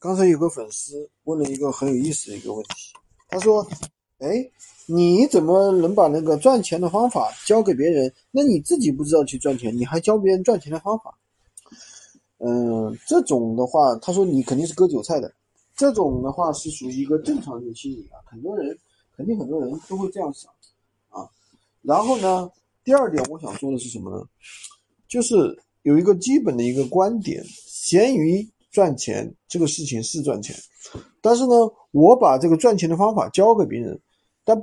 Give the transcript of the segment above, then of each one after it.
刚才有个粉丝问了一个很有意思的一个问题，他说：“哎，你怎么能把那个赚钱的方法教给别人？那你自己不知道去赚钱，你还教别人赚钱的方法？”嗯，这种的话，他说你肯定是割韭菜的。这种的话是属于一个正常人的心理啊，很多人肯定很多人都会这样想啊。然后呢，第二点我想说的是什么呢？就是有一个基本的一个观点，闲鱼。赚钱这个事情是赚钱，但是呢，我把这个赚钱的方法教给别人，但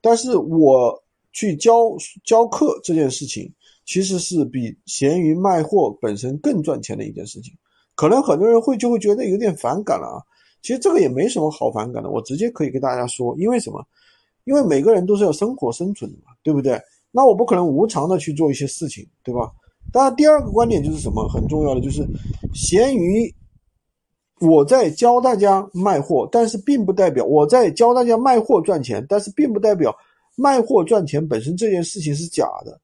但是我去教教课这件事情，其实是比闲鱼卖货本身更赚钱的一件事情。可能很多人会就会觉得有点反感了啊，其实这个也没什么好反感的，我直接可以跟大家说，因为什么？因为每个人都是要生活生存的嘛，对不对？那我不可能无偿的去做一些事情，对吧？当然，第二个观点就是什么很重要的，就是闲鱼，我在教大家卖货，但是并不代表我在教大家卖货赚钱，但是并不代表卖货赚钱本身这件事情是假的，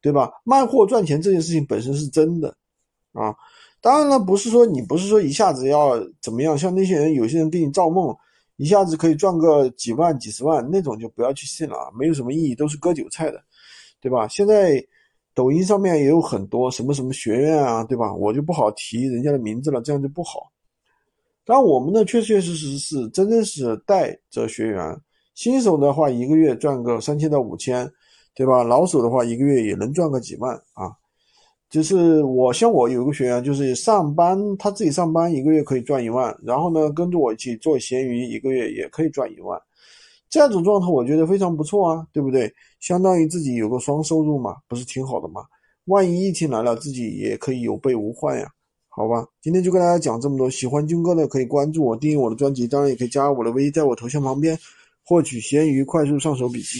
对吧？卖货赚钱这件事情本身是真的啊。当然了，不是说你不是说一下子要怎么样，像那些人，有些人给你造梦，一下子可以赚个几万、几十万那种，就不要去信了啊，没有什么意义，都是割韭菜的，对吧？现在。抖音上面也有很多什么什么学院啊，对吧？我就不好提人家的名字了，这样就不好。但，我们呢确确实实是真正是带着学员，新手的话一个月赚个三千到五千，对吧？老手的话一个月也能赚个几万啊。就是我像我有个学员，就是上班他自己上班一个月可以赚一万，然后呢跟着我一起做闲鱼，一个月也可以赚一万。这种状态我觉得非常不错啊，对不对？相当于自己有个双收入嘛，不是挺好的嘛？万一疫情来了，自己也可以有备无患呀，好吧？今天就跟大家讲这么多，喜欢军哥的可以关注我，订阅我的专辑，当然也可以加我的微，在我头像旁边获取闲鱼快速上手笔记。